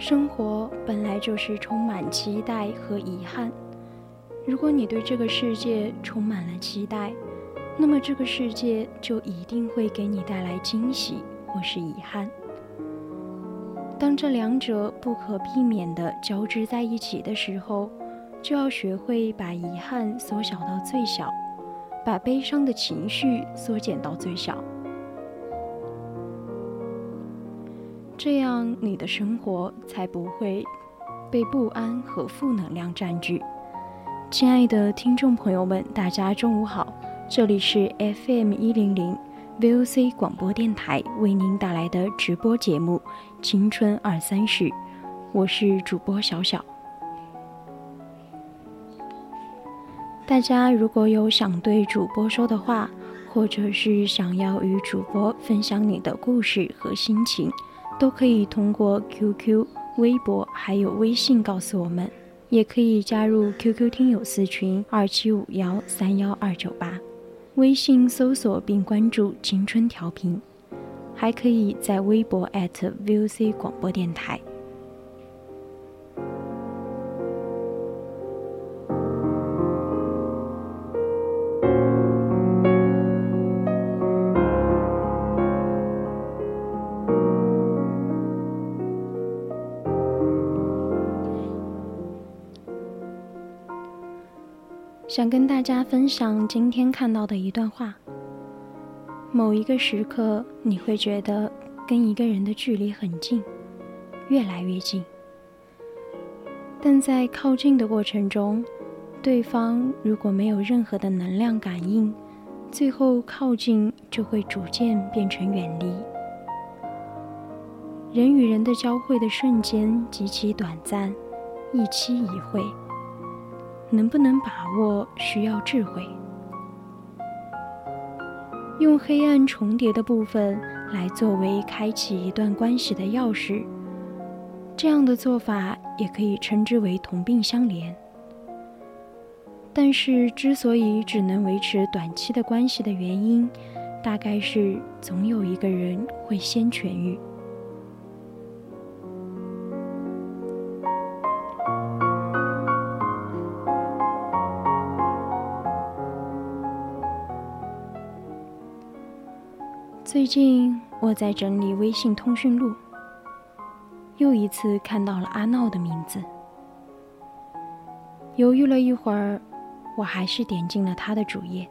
生活本来就是充满期待和遗憾。如果你对这个世界充满了期待，那么这个世界就一定会给你带来惊喜或是遗憾。当这两者不可避免地交织在一起的时候，就要学会把遗憾缩小到最小，把悲伤的情绪缩减到最小。这样，你的生活才不会被不安和负能量占据。亲爱的听众朋友们，大家中午好，这里是 FM 一零零 VOC 广播电台为您带来的直播节目《青春二三事》，我是主播小小。大家如果有想对主播说的话，或者是想要与主播分享你的故事和心情。都可以通过 QQ、微博还有微信告诉我们，也可以加入 QQ 听友私群二七五幺三幺二九八，微信搜索并关注“青春调频”，还可以在微博 @VOC 广播电台。想跟大家分享今天看到的一段话。某一个时刻，你会觉得跟一个人的距离很近，越来越近。但在靠近的过程中，对方如果没有任何的能量感应，最后靠近就会逐渐变成远离。人与人的交汇的瞬间极其短暂，一期一会。能不能把握，需要智慧。用黑暗重叠的部分来作为开启一段关系的钥匙，这样的做法也可以称之为同病相怜。但是，之所以只能维持短期的关系的原因，大概是总有一个人会先痊愈。最近我在整理微信通讯录，又一次看到了阿闹的名字。犹豫了一会儿，我还是点进了他的主页。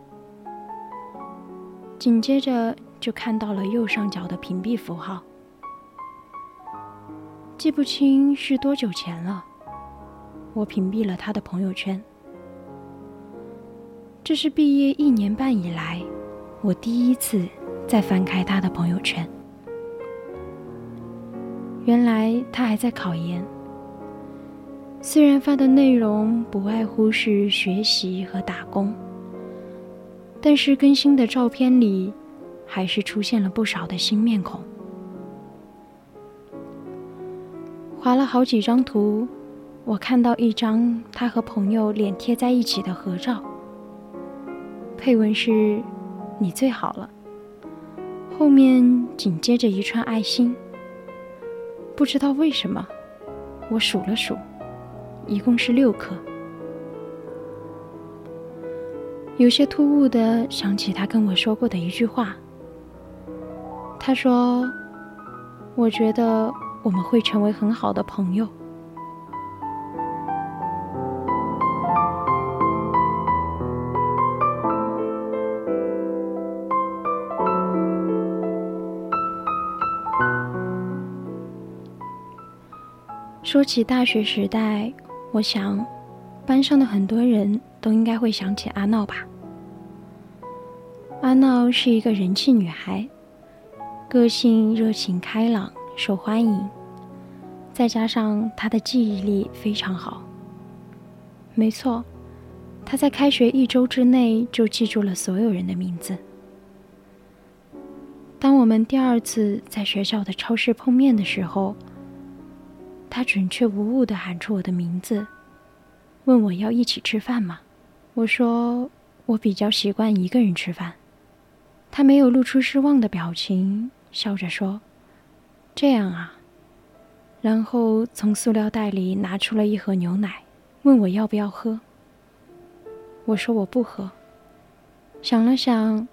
紧接着就看到了右上角的屏蔽符号。记不清是多久前了，我屏蔽了他的朋友圈。这是毕业一年半以来，我第一次。再翻开他的朋友圈，原来他还在考研。虽然发的内容不外乎是学习和打工，但是更新的照片里，还是出现了不少的新面孔。划了好几张图，我看到一张他和朋友脸贴在一起的合照，配文是“你最好了”，后面紧接着一串爱心。不知道为什么，我数了数，一共是六颗。有些突兀的想起他跟我说过的一句话，他说：“我觉得。”我们会成为很好的朋友。说起大学时代，我想，班上的很多人都应该会想起阿闹吧。阿闹是一个人气女孩，个性热情开朗。受欢迎，再加上她的记忆力非常好。没错，她在开学一周之内就记住了所有人的名字。当我们第二次在学校的超市碰面的时候，他准确无误地喊出我的名字，问我要一起吃饭吗？我说我比较习惯一个人吃饭。他没有露出失望的表情，笑着说。这样啊，然后从塑料袋里拿出了一盒牛奶，问我要不要喝。我说我不喝。想了想，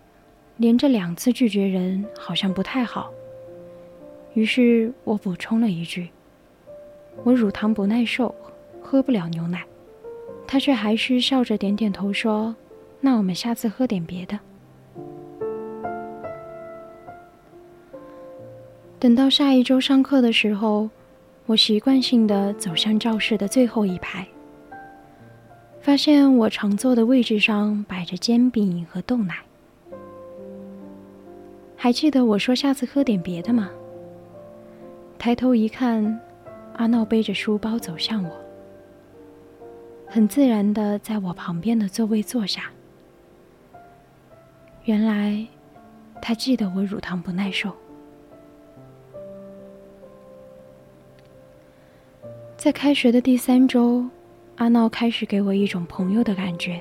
连着两次拒绝人好像不太好，于是我补充了一句：“我乳糖不耐受，喝不了牛奶。”他却还是笑着点点头说：“那我们下次喝点别的。”等到下一周上课的时候，我习惯性的走向教室的最后一排，发现我常坐的位置上摆着煎饼和豆奶。还记得我说下次喝点别的吗？抬头一看，阿闹背着书包走向我，很自然的在我旁边的座位坐下。原来，他记得我乳糖不耐受。在开学的第三周，阿闹开始给我一种朋友的感觉。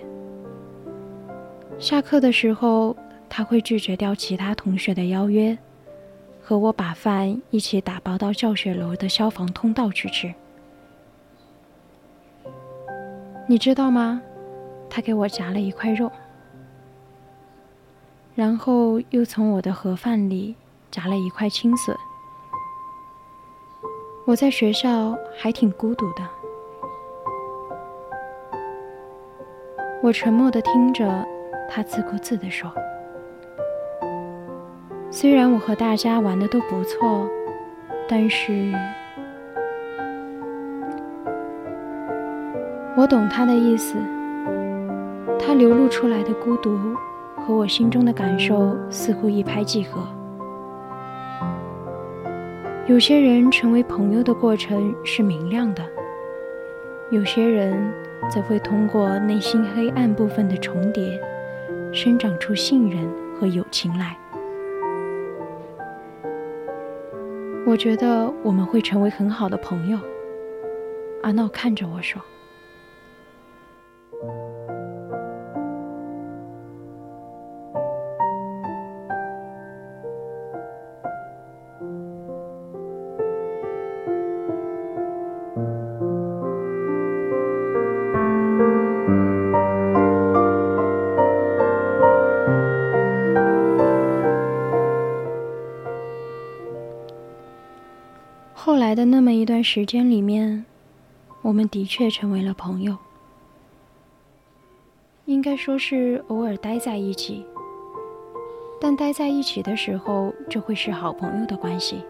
下课的时候，他会拒绝掉其他同学的邀约，和我把饭一起打包到教学楼的消防通道去吃。你知道吗？他给我夹了一块肉，然后又从我的盒饭里夹了一块青笋。我在学校还挺孤独的，我沉默的听着，他自顾自的说：“虽然我和大家玩的都不错，但是……我懂他的意思，他流露出来的孤独和我心中的感受似乎一拍即合。”有些人成为朋友的过程是明亮的，有些人则会通过内心黑暗部分的重叠，生长出信任和友情来。我觉得我们会成为很好的朋友。阿闹看着我说。时间里面，我们的确成为了朋友。应该说是偶尔待在一起，但待在一起的时候就会是好朋友的关系。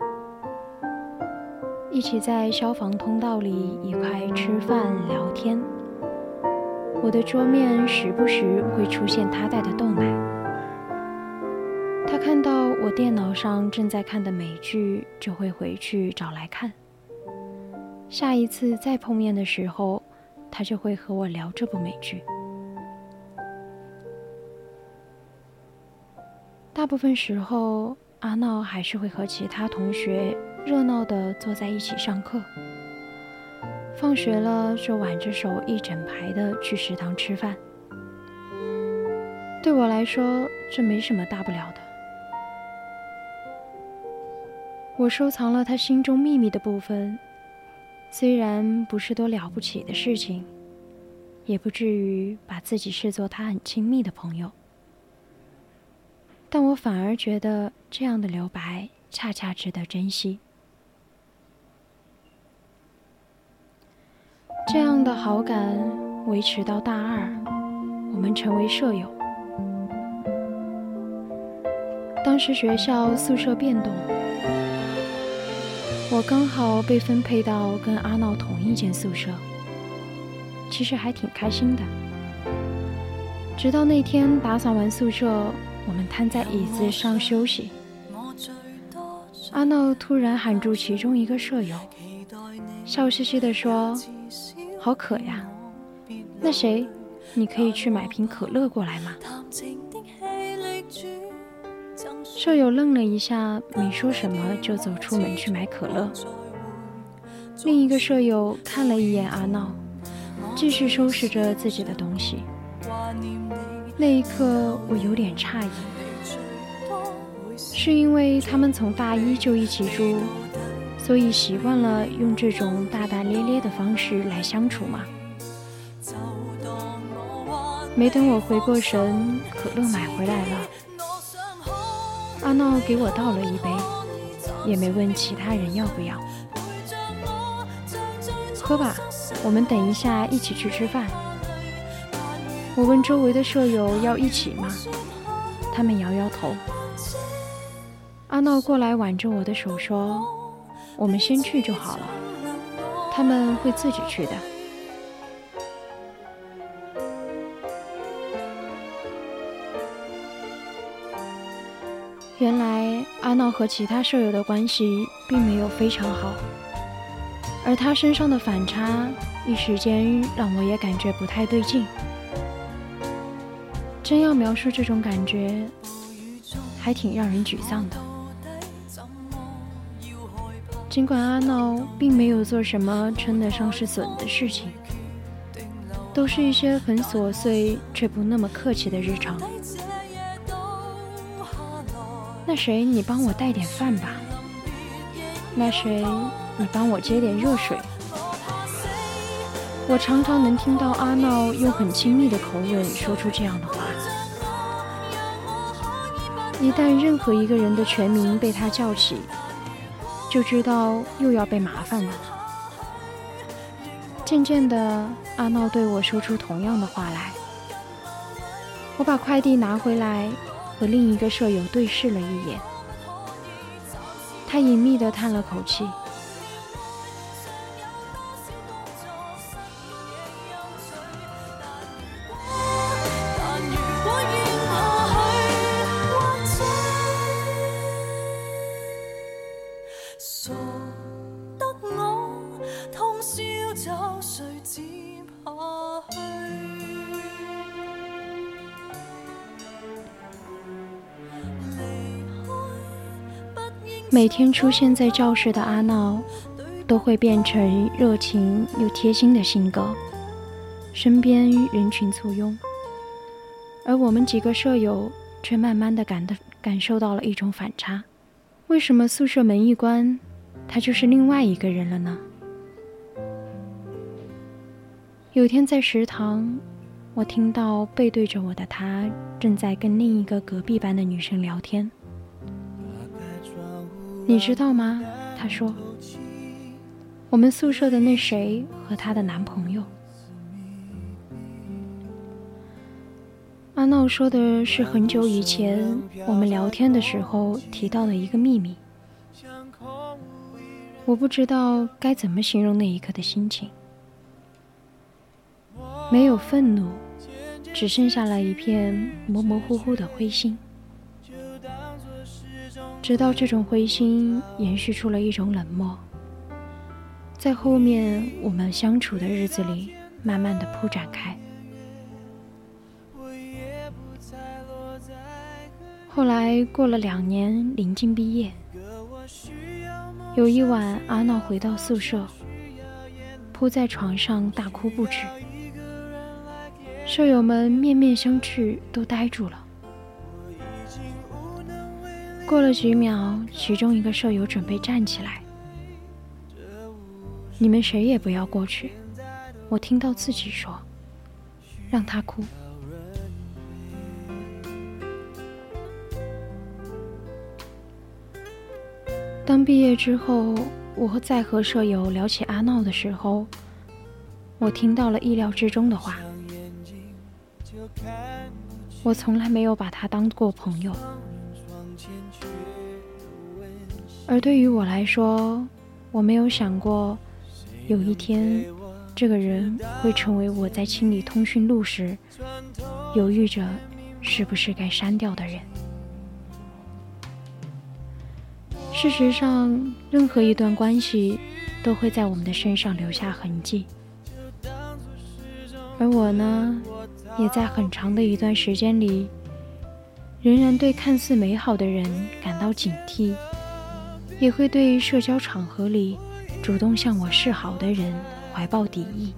一起在消防通道里一块吃饭聊天，我的桌面时不时会出现他带的豆奶。他看到我电脑上正在看的美剧，就会回去找来看。下一次再碰面的时候，他就会和我聊这部美剧。大部分时候，阿闹还是会和其他同学热闹地坐在一起上课。放学了就挽着手一整排的去食堂吃饭。对我来说，这没什么大不了的。我收藏了他心中秘密的部分，虽然不是多了不起的事情，也不至于把自己视作他很亲密的朋友。但我反而觉得这样的留白恰恰值得珍惜。这样的好感维持到大二，我们成为舍友。当时学校宿舍变动，我刚好被分配到跟阿闹同一间宿舍，其实还挺开心的。直到那天打扫完宿舍，我们瘫在椅子上休息，阿闹突然喊住其中一个舍友，笑嘻嘻地说：“好渴呀，那谁，你可以去买瓶可乐过来吗？”舍友愣了一下，没说什么，就走出门去买可乐。另一个舍友看了一眼阿闹，继续收拾着自己的东西。那一刻，我有点诧异，是因为他们从大一就一起住，所以习惯了用这种大大咧咧的方式来相处吗？没等我回过神，可乐买回来了。阿闹给我倒了一杯，也没问其他人要不要。喝吧，我们等一下一起去吃饭。我问周围的舍友要一起吗？他们摇摇头。阿闹过来挽着我的手说：“我们先去就好了，他们会自己去的。”闹和其他舍友的关系并没有非常好，而他身上的反差一时间让我也感觉不太对劲。真要描述这种感觉，还挺让人沮丧的。尽管阿闹并没有做什么称得上是损的事情，都是一些很琐碎却不那么客气的日常。那谁，你帮我带点饭吧。那谁，你帮我接点热水。我常常能听到阿闹用很亲密的口吻说出这样的话。一旦任何一个人的全名被他叫起，就知道又要被麻烦了。渐渐的，阿闹对我说出同样的话来。我把快递拿回来。和另一个舍友对视了一眼，他隐秘地叹了口气。傻得我通宵找谁接下去？每天出现在教室的阿闹，都会变成热情又贴心的性格，身边人群簇拥，而我们几个舍友却慢慢的感的感受到了一种反差：为什么宿舍门一关，他就是另外一个人了呢？有天在食堂，我听到背对着我的他正在跟另一个隔壁班的女生聊天。你知道吗？他说：“我们宿舍的那谁和她的男朋友。”阿闹说的是很久以前我们聊天的时候提到的一个秘密。我不知道该怎么形容那一刻的心情，没有愤怒，只剩下了一片模模糊糊的灰心。直到这种灰心延续出了一种冷漠，在后面我们相处的日子里，慢慢的铺展开。后来过了两年，临近毕业，有一晚，阿闹回到宿舍，扑在床上大哭不止。舍友们面面相觑，都呆住了。过了几秒，其中一个舍友准备站起来：“你们谁也不要过去。”我听到自己说：“让他哭。”当毕业之后，我再和舍友聊起阿闹的时候，我听到了意料之中的话。我从来没有把他当过朋友，而对于我来说，我没有想过有一天，这个人会成为我在清理通讯录时犹豫着是不是该删掉的人。事实上，任何一段关系都会在我们的身上留下痕迹。而我呢，也在很长的一段时间里，仍然对看似美好的人感到警惕，也会对社交场合里主动向我示好的人怀抱敌意，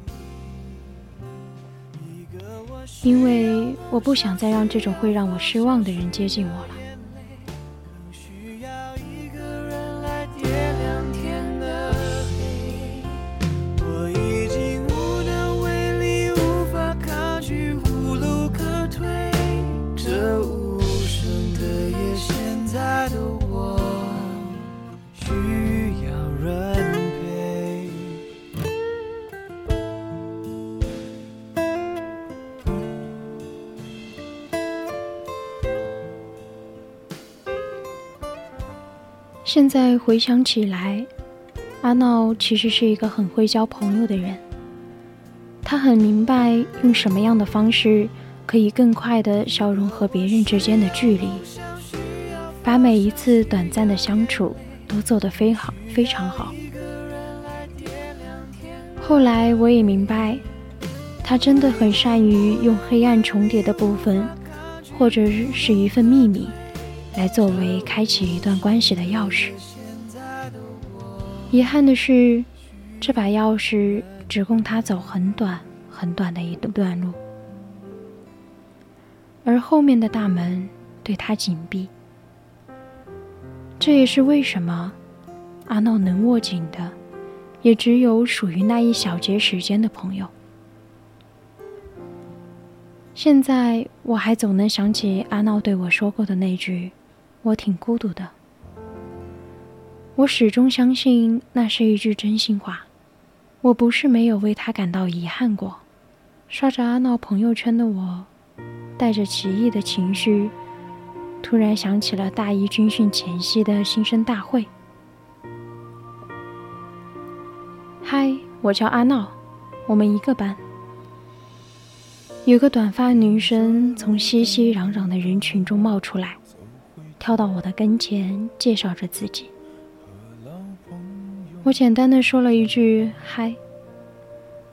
因为我不想再让这种会让我失望的人接近我了。现在回想起来，阿闹其实是一个很会交朋友的人。他很明白用什么样的方式可以更快的消融和别人之间的距离，把每一次短暂的相处都做得非常非常好。后来我也明白，他真的很善于用黑暗重叠的部分，或者是一份秘密。来作为开启一段关系的钥匙。遗憾的是，这把钥匙只供他走很短很短的一段路，而后面的大门对他紧闭。这也是为什么阿闹能握紧的，也只有属于那一小节时间的朋友。现在我还总能想起阿闹对我说过的那句。我挺孤独的，我始终相信那是一句真心话。我不是没有为他感到遗憾过。刷着阿闹朋友圈的我，带着奇异的情绪，突然想起了大一军训前夕的新生大会。嗨，我叫阿闹，我们一个班。有个短发女生从熙熙攘攘的人群中冒出来。跳到我的跟前，介绍着自己。我简单的说了一句“嗨”，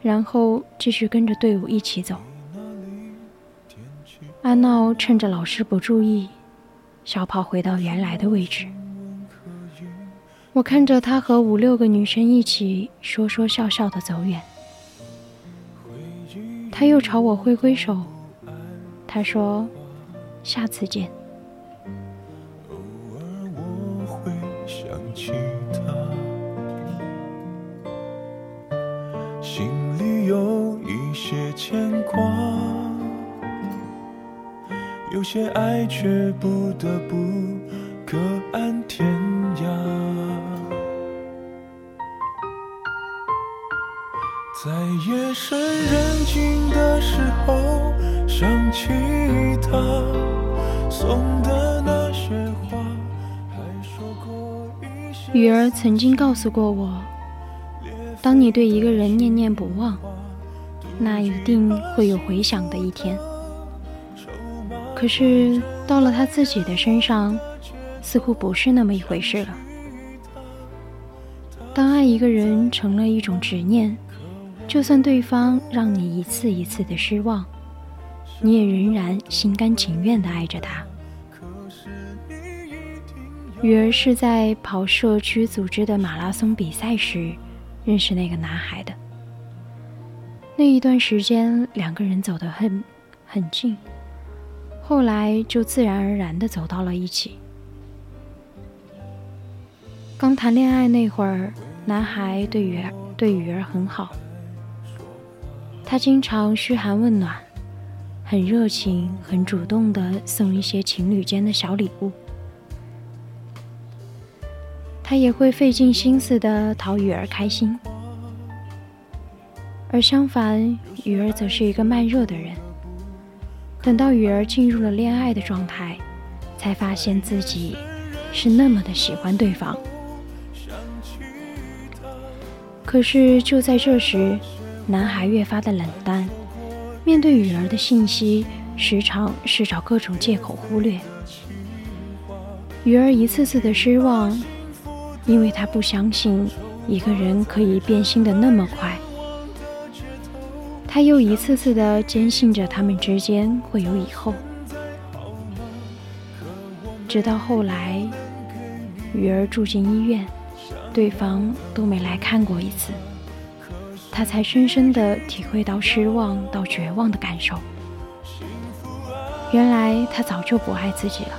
然后继续跟着队伍一起走。阿闹趁着老师不注意，小跑回到原来的位置。我看着他和五六个女生一起说说笑笑的走远。他又朝我挥挥手，他说：“下次见。”有一些牵挂，有些爱却不得不各安天涯。在夜深人静的时候，想起他送的那些话。雨儿曾经告诉过我，当你对一个人念念不忘，那一定会有回响的一天。可是到了他自己的身上，似乎不是那么一回事了。当爱一个人成了一种执念，就算对方让你一次一次的失望，你也仍然心甘情愿的爱着他。雨儿是在跑社区组织的马拉松比赛时认识那个男孩的。那一段时间，两个人走得很很近，后来就自然而然地走到了一起。刚谈恋爱那会儿，男孩对雨儿对雨儿很好，他经常嘘寒问暖，很热情、很主动地送一些情侣间的小礼物。他也会费尽心思的讨雨儿开心，而相反，雨儿则是一个慢热的人。等到雨儿进入了恋爱的状态，才发现自己是那么的喜欢对方。可是就在这时，男孩越发的冷淡，面对雨儿的信息，时常是找各种借口忽略。雨儿一次次的失望。因为他不相信一个人可以变心的那么快，他又一次次的坚信着他们之间会有以后，直到后来，雨儿住进医院，对方都没来看过一次，他才深深的体会到失望到绝望的感受。原来他早就不爱自己了。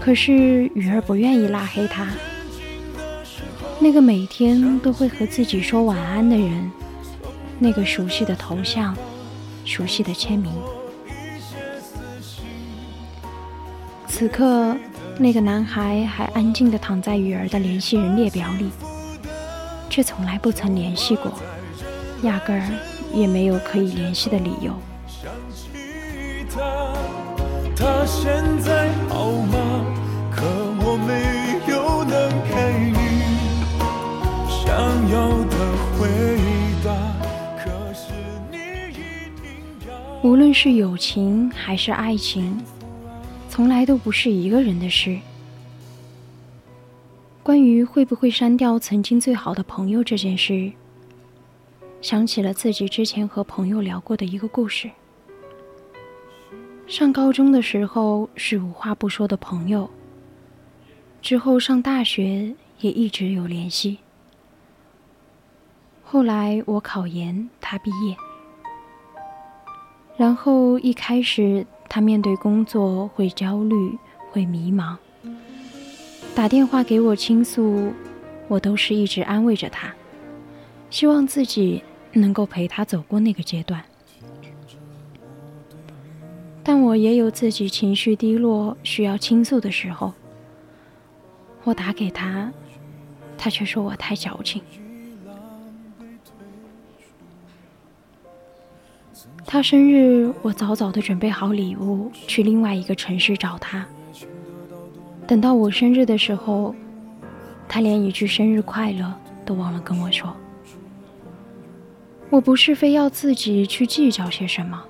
可是雨儿不愿意拉黑他，那个每天都会和自己说晚安的人，那个熟悉的头像，熟悉的签名。此刻，那个男孩还安静地躺在雨儿的联系人列表里，却从来不曾联系过，压根儿也没有可以联系的理由。他现在好吗？可我没有能给你想要的回答。无论是友情还是爱情，从来都不是一个人的事。关于会不会删掉曾经最好的朋友这件事，想起了自己之前和朋友聊过的一个故事。上高中的时候是无话不说的朋友，之后上大学也一直有联系。后来我考研，他毕业，然后一开始他面对工作会焦虑，会迷茫，打电话给我倾诉，我都是一直安慰着他，希望自己能够陪他走过那个阶段。但我也有自己情绪低落需要倾诉的时候，我打给他，他却说我太矫情。他生日，我早早的准备好礼物去另外一个城市找他。等到我生日的时候，他连一句生日快乐都忘了跟我说。我不是非要自己去计较些什么。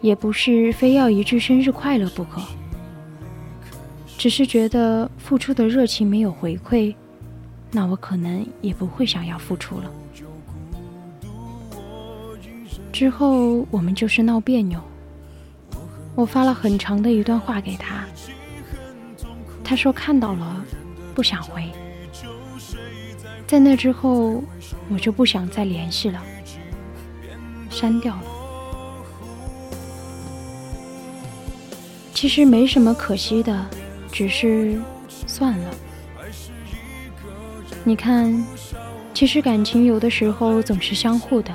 也不是非要一句生日快乐不可，只是觉得付出的热情没有回馈，那我可能也不会想要付出了。之后我们就是闹别扭，我发了很长的一段话给他，他说看到了，不想回。在那之后，我就不想再联系了，删掉了。其实没什么可惜的，只是算了。你看，其实感情有的时候总是相互的，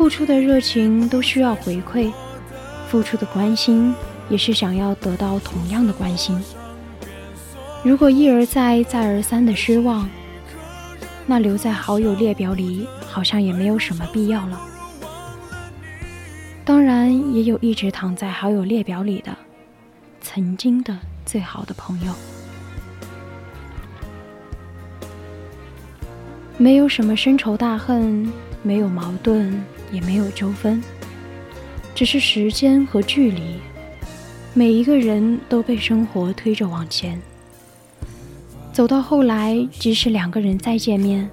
付出的热情都需要回馈，付出的关心也是想要得到同样的关心。如果一而再、再而三的失望，那留在好友列表里好像也没有什么必要了。当然，也有一直躺在好友列表里的，曾经的最好的朋友。没有什么深仇大恨，没有矛盾，也没有纠纷，只是时间和距离。每一个人都被生活推着往前，走到后来，即使两个人再见面，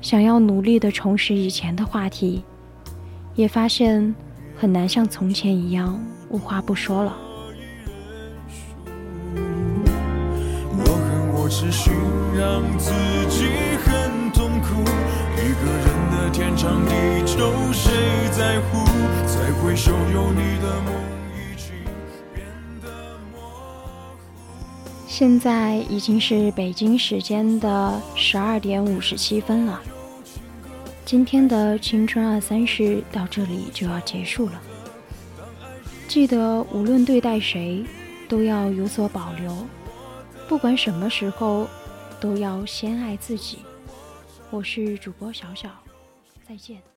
想要努力的重拾以前的话题，也发现。很难像从前一样无话不说了。持续让自己长地久，谁在乎？再回首，有你的梦已经变得模糊。现在已经是北京时间的十二点五十七分了。今天的青春二三事到这里就要结束了。记得无论对待谁，都要有所保留。不管什么时候，都要先爱自己。我是主播小小，再见。